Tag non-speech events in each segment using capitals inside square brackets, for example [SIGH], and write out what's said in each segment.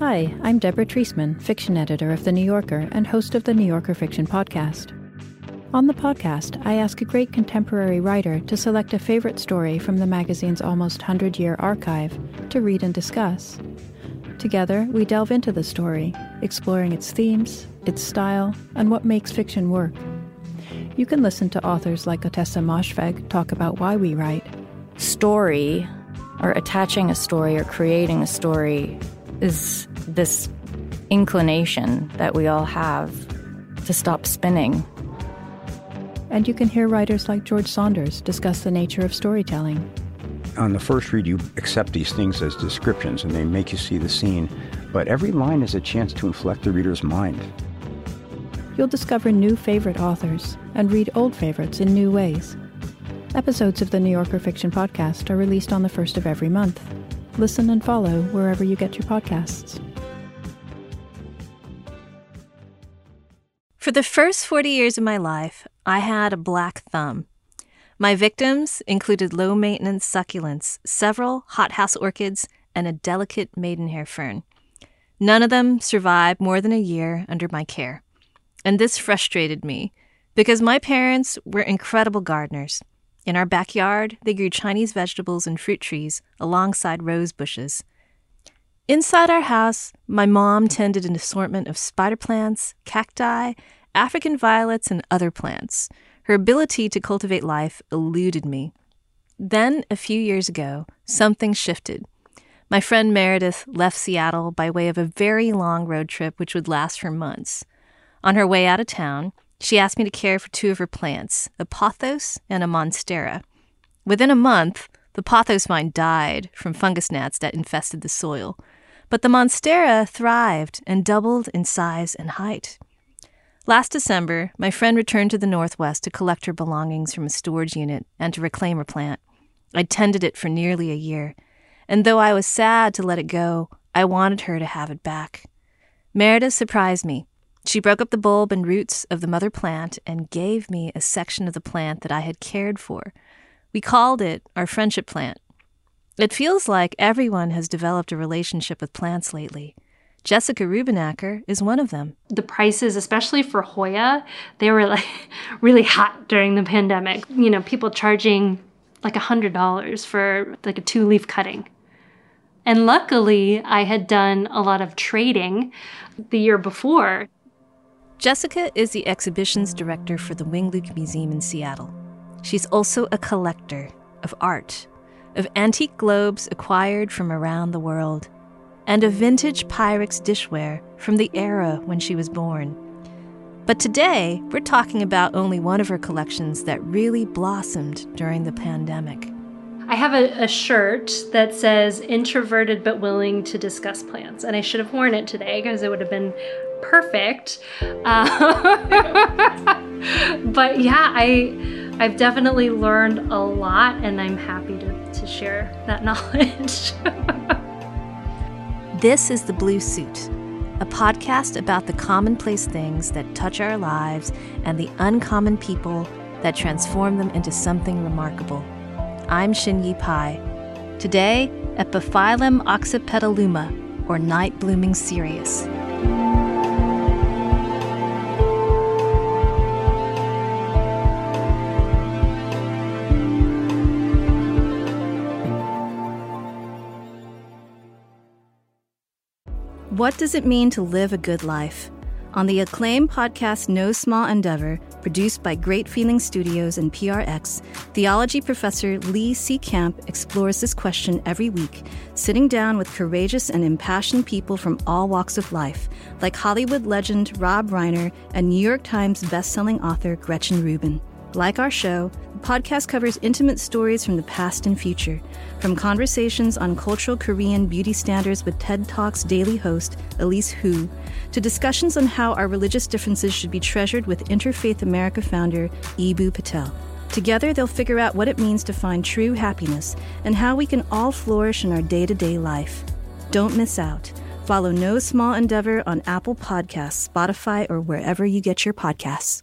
Hi, I'm Deborah Treisman, fiction editor of The New Yorker and host of the New Yorker Fiction Podcast. On the podcast, I ask a great contemporary writer to select a favorite story from the magazine's almost 100 year archive to read and discuss. Together, we delve into the story, exploring its themes, its style, and what makes fiction work. You can listen to authors like Ottessa Moshfegh talk about why we write. Story, or attaching a story or creating a story, is this inclination that we all have to stop spinning. And you can hear writers like George Saunders discuss the nature of storytelling. On the first read, you accept these things as descriptions and they make you see the scene, but every line is a chance to inflect the reader's mind. You'll discover new favorite authors and read old favorites in new ways. Episodes of the New Yorker Fiction Podcast are released on the first of every month. Listen and follow wherever you get your podcasts. For the first 40 years of my life, I had a black thumb. My victims included low maintenance succulents, several hothouse orchids, and a delicate maidenhair fern. None of them survived more than a year under my care. And this frustrated me because my parents were incredible gardeners. In our backyard, they grew Chinese vegetables and fruit trees alongside rose bushes. Inside our house, my mom tended an assortment of spider plants, cacti, African violets, and other plants. Her ability to cultivate life eluded me. Then, a few years ago, something shifted. My friend Meredith left Seattle by way of a very long road trip which would last for months. On her way out of town, she asked me to care for two of her plants, a pothos and a monstera. Within a month, the pothos vine died from fungus gnats that infested the soil, but the monstera thrived and doubled in size and height. Last December, my friend returned to the Northwest to collect her belongings from a storage unit and to reclaim her plant. I tended it for nearly a year, and though I was sad to let it go, I wanted her to have it back. Meredith surprised me. She broke up the bulb and roots of the mother plant and gave me a section of the plant that I had cared for. We called it our friendship plant. It feels like everyone has developed a relationship with plants lately. Jessica Rubenacker is one of them. The prices, especially for Hoya, they were like [LAUGHS] really hot during the pandemic. You know, people charging like a hundred dollars for like a two leaf cutting. And luckily, I had done a lot of trading the year before. Jessica is the exhibitions director for the Wing Luke Museum in Seattle. She's also a collector of art, of antique globes acquired from around the world, and of vintage Pyrex dishware from the era when she was born. But today, we're talking about only one of her collections that really blossomed during the pandemic. I have a, a, shirt that says introverted but willing to discuss plants, and I should have worn it today because it would have been perfect. Uh, [LAUGHS] but yeah, I I've definitely learned a lot, and I'm happy to, to share that [LAUGHS] knowledge. this is the Blue Suit, a podcast about the commonplace things that touch our lives and the uncommon people that transform them into something remarkable. I'm Shin Yu Pai. Today, Epiphyllum oxypetalum, or night blooming cereus. What does it mean to live a good life? On the acclaimed podcast No Small Endeavor, produced by Great Feeling Studios and PRX, theology professor Lee C. Camp explores this question every week, sitting down with courageous and impassioned people from all walks of life, like Hollywood legend Rob Reiner and New York Times bestselling author Gretchen Rubin. Like our show, the podcast covers intimate stories from the past and future, from conversations on cultural Korean beauty standards with TED Talks daily host Elise Hu, to discussions on how our religious differences should be treasured with Interfaith America founder Eboo Patel. Together, they'll figure out what it means to find true happiness and how we can all flourish in our day to day life. Don't miss out. Follow No Small Endeavor on Apple Podcasts, Spotify, or wherever you get your podcasts.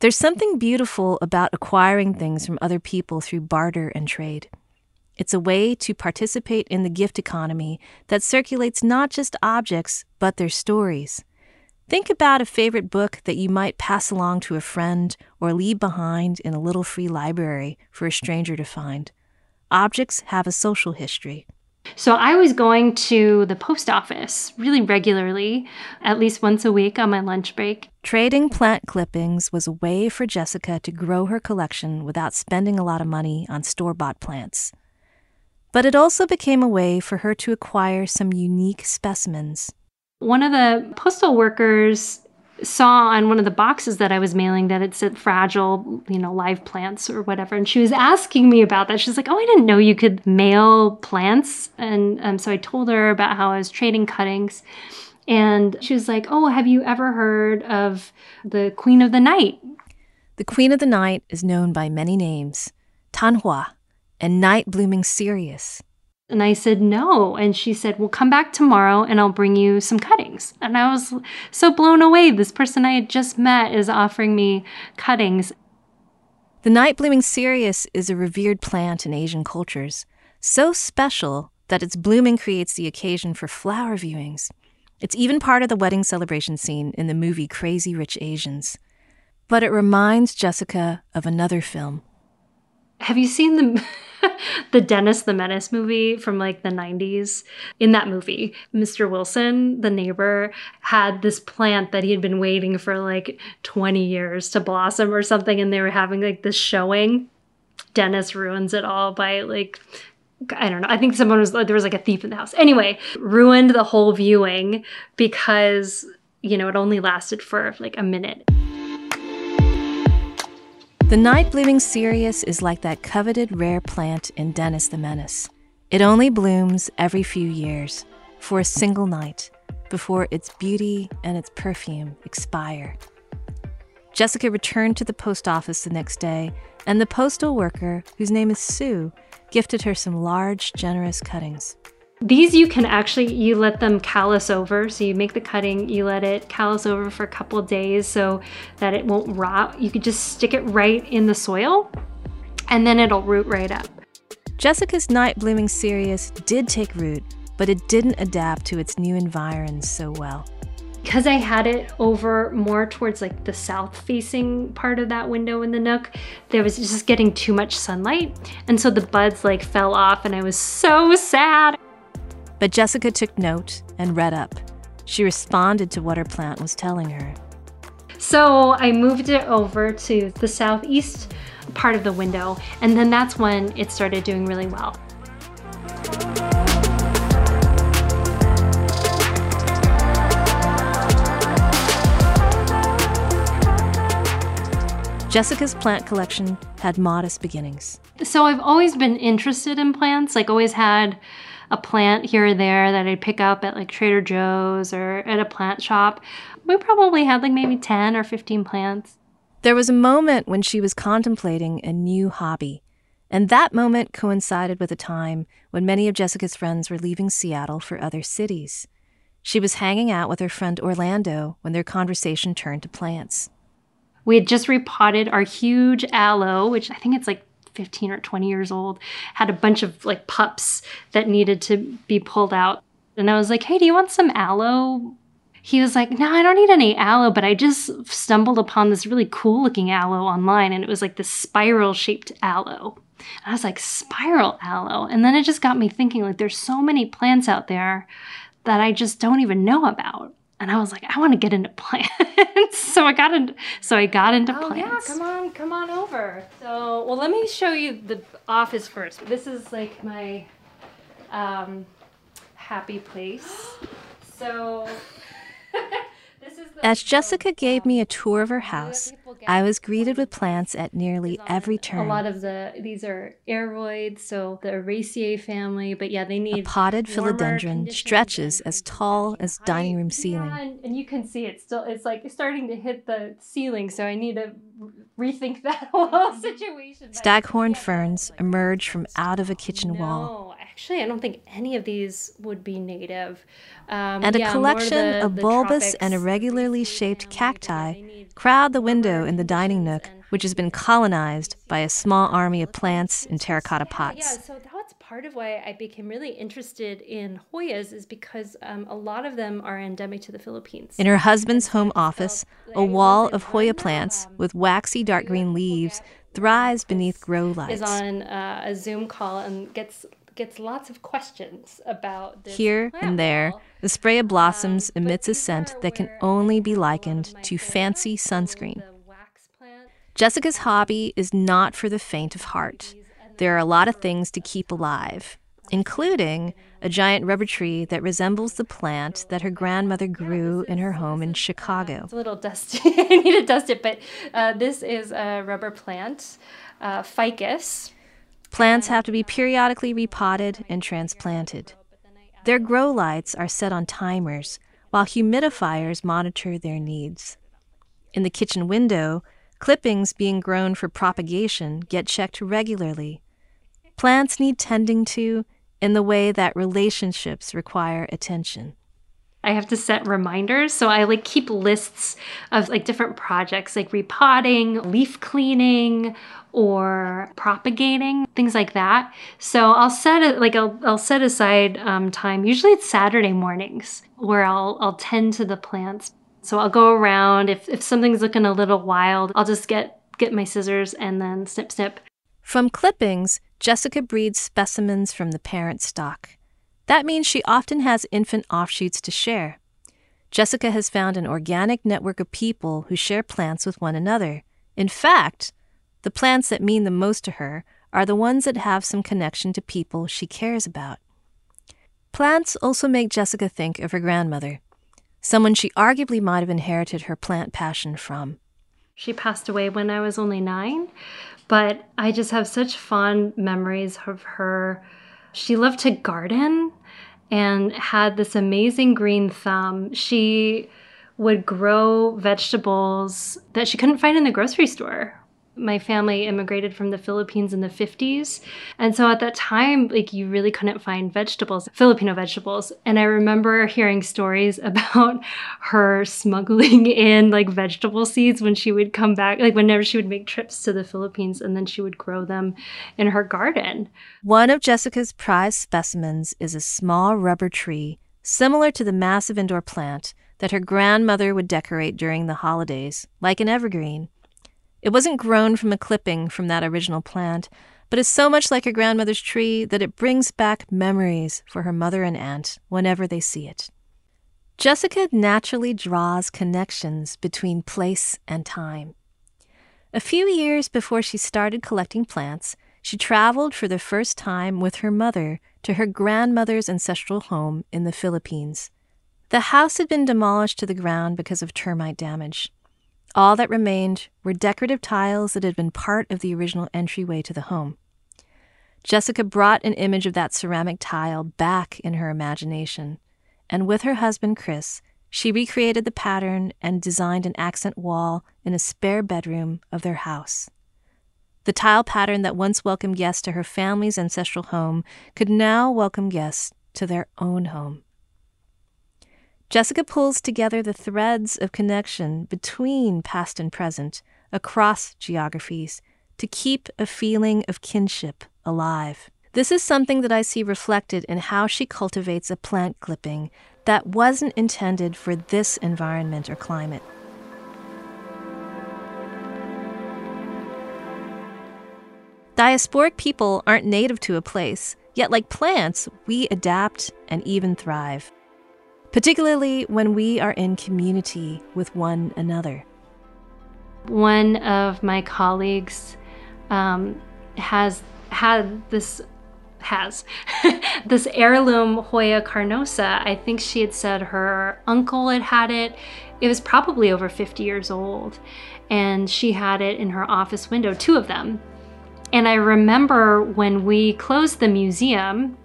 There's something beautiful about acquiring things from other people through barter and trade. It's a way to participate in the gift economy that circulates not just objects, but their stories. Think about a favorite book that you might pass along to a friend or leave behind in a little free library for a stranger to find. Objects have a social history. So I was going to the post office really regularly, at least once a week on my lunch break. Trading plant clippings was a way for Jessica to grow her collection without spending a lot of money on store bought plants. But it also became a way for her to acquire some unique specimens. One of the postal workers saw on one of the boxes that I was mailing that it said fragile, you know, live plants or whatever. And she was asking me about that. She's like, Oh, I didn't know you could mail plants. And um, so I told her about how I was trading cuttings. And she was like, Oh, have you ever heard of the Queen of the Night? The Queen of the Night is known by many names Tanhua and Night Blooming Cereus. And I said, no. And she said, well, come back tomorrow and I'll bring you some cuttings. And I was so blown away. This person I had just met is offering me cuttings. The night blooming cereus is a revered plant in Asian cultures, so special that its blooming creates the occasion for flower viewings. It's even part of the wedding celebration scene in the movie Crazy Rich Asians. But it reminds Jessica of another film. Have you seen the [LAUGHS] the Dennis the Menace movie from like the 90s. In that movie, Mr. Wilson, the neighbor, had this plant that he had been waiting for like 20 years to blossom or something, and they were having like this showing. Dennis ruins it all by like I don't know. I think someone was there was like a thief in the house. Anyway, ruined the whole viewing because you know it only lasted for like a minute. The night blooming cereus is like that coveted rare plant in Dennis the Menace. It only blooms every few years, for a single night, before its beauty and its perfume expire. Jessica returned to the post office the next day, and the postal worker, whose name is Sue, gifted her some large, generous cuttings. These you can actually, you let them callus over. So you make the cutting, you let it callus over for a couple days so that it won't rot. You could just stick it right in the soil and then it'll root right up. Jessica's night blooming cereus did take root, but it didn't adapt to its new environs so well. Because I had it over more towards like the south facing part of that window in the nook, there was just getting too much sunlight. And so the buds like fell off and I was so sad. But Jessica took note and read up. She responded to what her plant was telling her. So I moved it over to the southeast part of the window, and then that's when it started doing really well. Jessica's plant collection had modest beginnings. So I've always been interested in plants, like always had a plant here or there that I'd pick up at like Trader Joe's or at a plant shop. We probably had like maybe 10 or 15 plants. There was a moment when she was contemplating a new hobby, and that moment coincided with a time when many of Jessica's friends were leaving Seattle for other cities. She was hanging out with her friend Orlando when their conversation turned to plants. We had just repotted our huge aloe, which I think it's like 15 or 20 years old, had a bunch of like pups that needed to be pulled out. And I was like, hey, do you want some aloe? He was like, no, I don't need any aloe, but I just stumbled upon this really cool looking aloe online and it was like this spiral shaped aloe. And I was like, spiral aloe. And then it just got me thinking like, there's so many plants out there that I just don't even know about and I was like, I want to get into [LAUGHS] plants. so I got into so I got into oh, plants. yeah, come on, come on over. So, well, let me show you the office first. This is like my um, happy place. So. [LAUGHS] This is the as Jessica gave me a tour of her house, I was greeted with plants at nearly every turn. A lot of the these are aroids, so the Araceae family, but yeah, they need a potted philodendron stretches as tall as dining room ceiling. Yeah, and, and you can see it still. It's like starting to hit the ceiling, so I need to rethink [LAUGHS] that whole [LAUGHS] situation. Staghorn ferns emerge from out of a kitchen wall. Actually, I don't think any of these would be native. Um, And a yeah, collection the- of the bulbous tropics, and irregularly shaped cacti crowd the window in the dining nook, which has been colonized by a small army of plants in terracotta pots. Yeah, so that's part of why I became really interested in Hoyas is because um, a lot of them are endemic to the Philippines. In her husband's home office, a wall of Hoya plants um, with waxy dark green leaves thrives beneath grow lights. is on uh, a Zoom call and gets gets lots of questions about this Here and there, the spray of blossoms Um, emits a scent that can only be get a lot of likened to fancy sunscreen. Jessica's hobby is not for the faint of heart. There are a lot of things to keep alive, including a giant rubber tree that resembles the plant that her grandmother grew in her home in Chicago. It's a little dusty. [LAUGHS] I need to dust it, but uh, this is a rubber plant, uh, ficus. Plants have to be periodically repotted and transplanted. Their grow lights are set on timers, while humidifiers monitor their needs. In the kitchen window, clippings being grown for propagation get checked regularly. Plants need tending to in the way that relationships require attention. I have to set reminders. So I like keep lists of like different projects like repotting, leaf cleaning, or propagating, things like that. So I'll set it like I'll, I'll set aside um, time. Usually it's Saturday mornings where I'll I'll tend to the plants. So I'll go around. If if something's looking a little wild, I'll just get get my scissors and then snip snip. From clippings, Jessica breeds specimens from the parent stock. That means she often has infant offshoots to share. Jessica has found an organic network of people who share plants with one another. In fact, the plants that mean the most to her are the ones that have some connection to people she cares about. Plants also make Jessica think of her grandmother, someone she arguably might have inherited her plant passion from. She passed away when I was only nine, but I just have such fond memories of her. She loved to garden and had this amazing green thumb. She would grow vegetables that she couldn't find in the grocery store. My family immigrated from the Philippines in the 50s. And so at that time, like you really couldn't find vegetables, Filipino vegetables. And I remember hearing stories [LAUGHS] about her smuggling in like vegetable seeds when she would come back, like whenever she would make trips to the Philippines and then she would grow them in her garden. One of Jessica's prized specimens is a small rubber tree similar to the massive indoor plant that her grandmother would decorate during the holidays, like an evergreen. It wasn't grown from a clipping from that original plant, but is so much like her grandmother's tree that it brings back memories for her mother and aunt whenever they see it. Jessica naturally draws connections between place and time. A few years before she started collecting plants, she traveled for the first time with her mother to her grandmother's ancestral home in the Philippines. The house had been demolished to the ground because of termite damage. All that remained were decorative tiles that had been part of the original entryway to the home. Jessica brought an image of that ceramic tile back in her imagination, and with her husband Chris, she recreated the pattern and designed an accent wall in a spare bedroom of their house. The tile pattern that once welcomed guests to her family's ancestral home could now welcome guests to their own home. Jessica pulls together the threads of connection between past and present across geographies to keep a feeling of kinship alive. This is something that I see reflected in how she cultivates a plant clipping that wasn't intended for this environment or climate. Diasporic people aren't native to a place, yet, like plants, we adapt and even thrive, particularly when we are in community with one another. One of my colleagues um, has had this has [LAUGHS] this heirloom Hoya carnosa, I think she had said her uncle had had it. It was probably over 50 years old. And she had it in her office window, two of them. And I remember when we closed the museum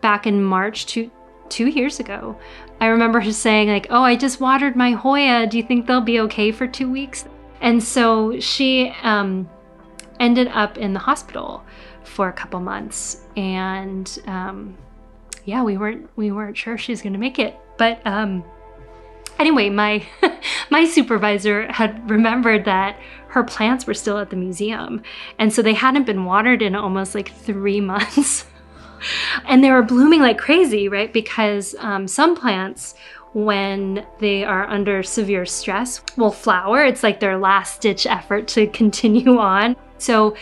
back in March two, two years ago, I remember her saying, like, oh, I just watered my Hoya. Do you think they'll be okay for two weeks? And so she um, ended up in the hospital for a couple months. And um, yeah, we weren't we weren't sure she was going to make it. But um, anyway, my [LAUGHS] my supervisor had remembered that her plants were still at the museum, and so they hadn't been watered in almost like three [LAUGHS] months. [LAUGHS] and they were blooming like crazy, right? Because um, some plants, when they are under severe stress, will flower. It's like their last ditch effort to [LAUGHS] continue on. So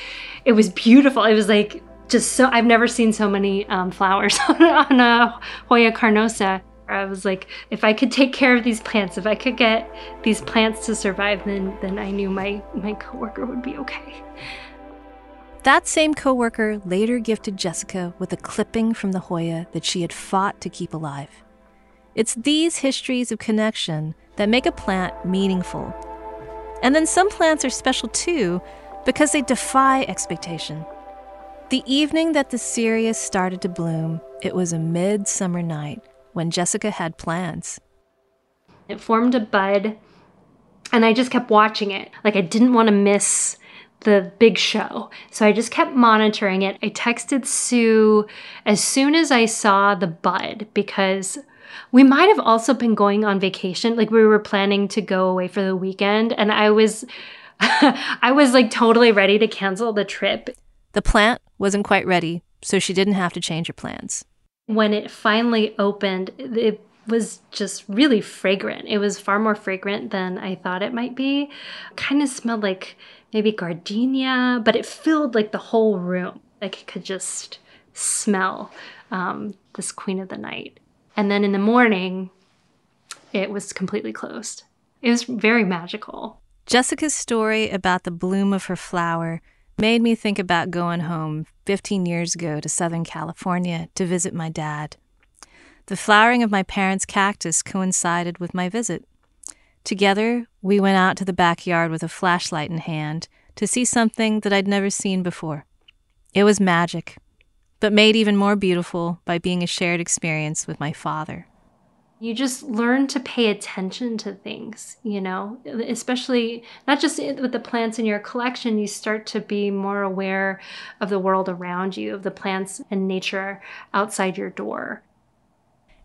it was beautiful. It was like just so, I've never seen so many um, flowers [LAUGHS] on a Hoya carnosa. I was like, if I could take care of these plants, if I could get these plants to survive, then then I knew my my coworker would be okay. That same coworker later gifted Jessica with a clipping from the Hoya that she had fought to keep alive. It's these histories of connection that make a plant meaningful. And then some plants are special too because they defy expectation. The evening that the cereus started to bloom, it was a midsummer night when Jessica had plans. It formed a bud, and I just kept watching it. Like I didn't want to miss the big show. So I just kept monitoring it. I texted Sue as soon as I saw the bud because we might have also been going on vacation. Like we were planning to go away for the weekend and I was [LAUGHS] I was like totally ready to cancel the trip. The plant wasn't quite ready, so she didn't have to change her plans. When it finally opened, it was just really fragrant. It was far more fragrant than I thought it might be. Kind of smelled like maybe gardenia, but it filled like the whole room. Like it could just smell um, this Queen of the Night. And then in the morning, it was completely closed. It was very magical. Jessica's story about the bloom of her flower made me think about going home 15 years ago to Southern California to visit my dad. The flowering of my parents' cactus coincided with my visit. Together, we went out to the backyard with a flashlight in hand to see something that I'd never seen before. It was magic, but made even more beautiful by being a shared experience with my father. You just learn to pay attention to things, you know, especially not just with the plants in your collection, you start to be more aware of the world around you, of the plants and nature outside your door.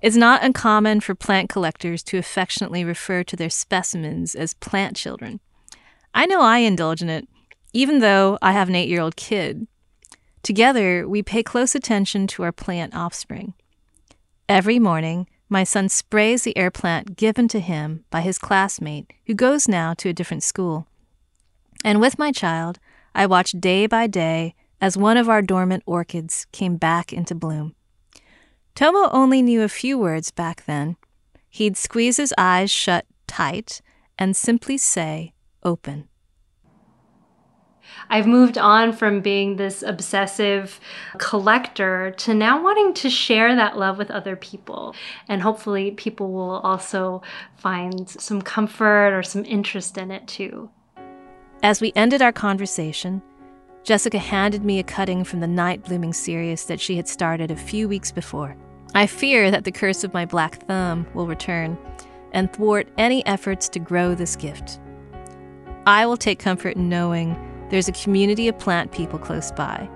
It's not uncommon for plant collectors to affectionately refer to their specimens as plant children. I know I indulge in it, even though I have an eight year old kid. Together, we pay close attention to our plant offspring. Every morning, my son sprays the air plant given to him by his classmate, who goes now to a different school. And with my child, I watch day by day as one of our dormant orchids came back into bloom. Tomo only knew a few words back then. He'd squeeze his eyes shut tight and simply say, open. I've moved on from being this obsessive collector to now wanting to share that love with other people. And hopefully, people will also find some comfort or some interest in it too. As we ended our conversation, Jessica handed me a cutting from the night blooming cereus that she had started a few weeks before. I fear that the curse of my black thumb will return and thwart any efforts to grow this gift. I will take comfort in knowing there's a community of plant people close by,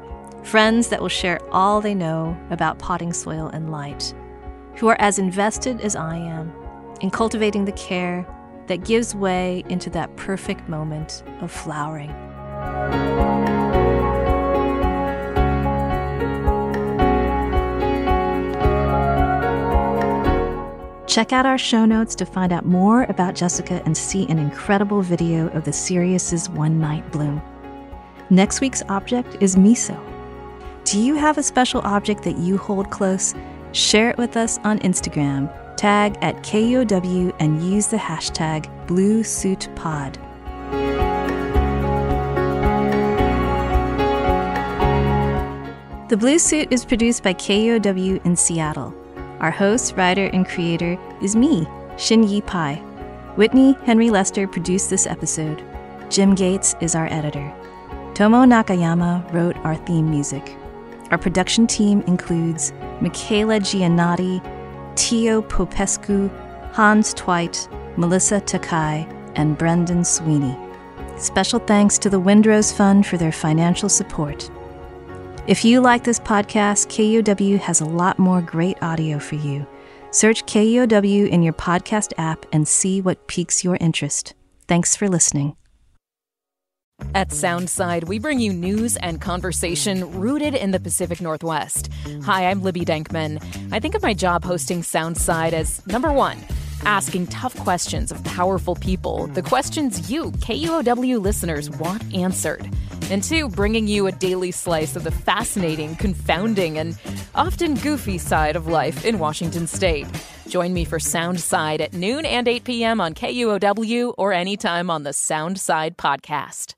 friends that will share all they know about potting soil and light, who are as invested as I am in cultivating the care that gives way into that perfect moment of flowering. Check out our show notes to find out more about Jessica and see an incredible video of the cereus's one night bloom. Next week's object is miso. Do you have a special object that you hold close? Share it with us on Instagram, tag at KUOW, and use the hashtag BlueSuitPod. The Blue Suit is produced by KUOW in Seattle. Our host, writer, and creator is me, Shin Yu Pai. Whitney Henry Lester produced this episode. Jim Gates is our editor. Tomo Nakayama wrote our theme music. Our production team includes Michaela Giannotti, Tio Popescu, Hans Twite, Melissa Takai, and Brendan Sweeney. Special thanks to the Windrose Fund for their financial support. If you like this podcast, KUOW has a lot more great audio for you. Search KUOW in your podcast app and see what piques your interest. Thanks for listening. At Soundside, we bring you news and conversation rooted in the Pacific Northwest. Hi, I'm Libby Denkman. I think of my job hosting Soundside as number one, asking tough questions of powerful people, the questions you, KUOW listeners, want answered. And two, bringing you a daily slice of the fascinating, confounding, and often goofy side of life in Washington state. Join me for Soundside at noon and 8 p.m. on KUOW or anytime on the Soundside podcast.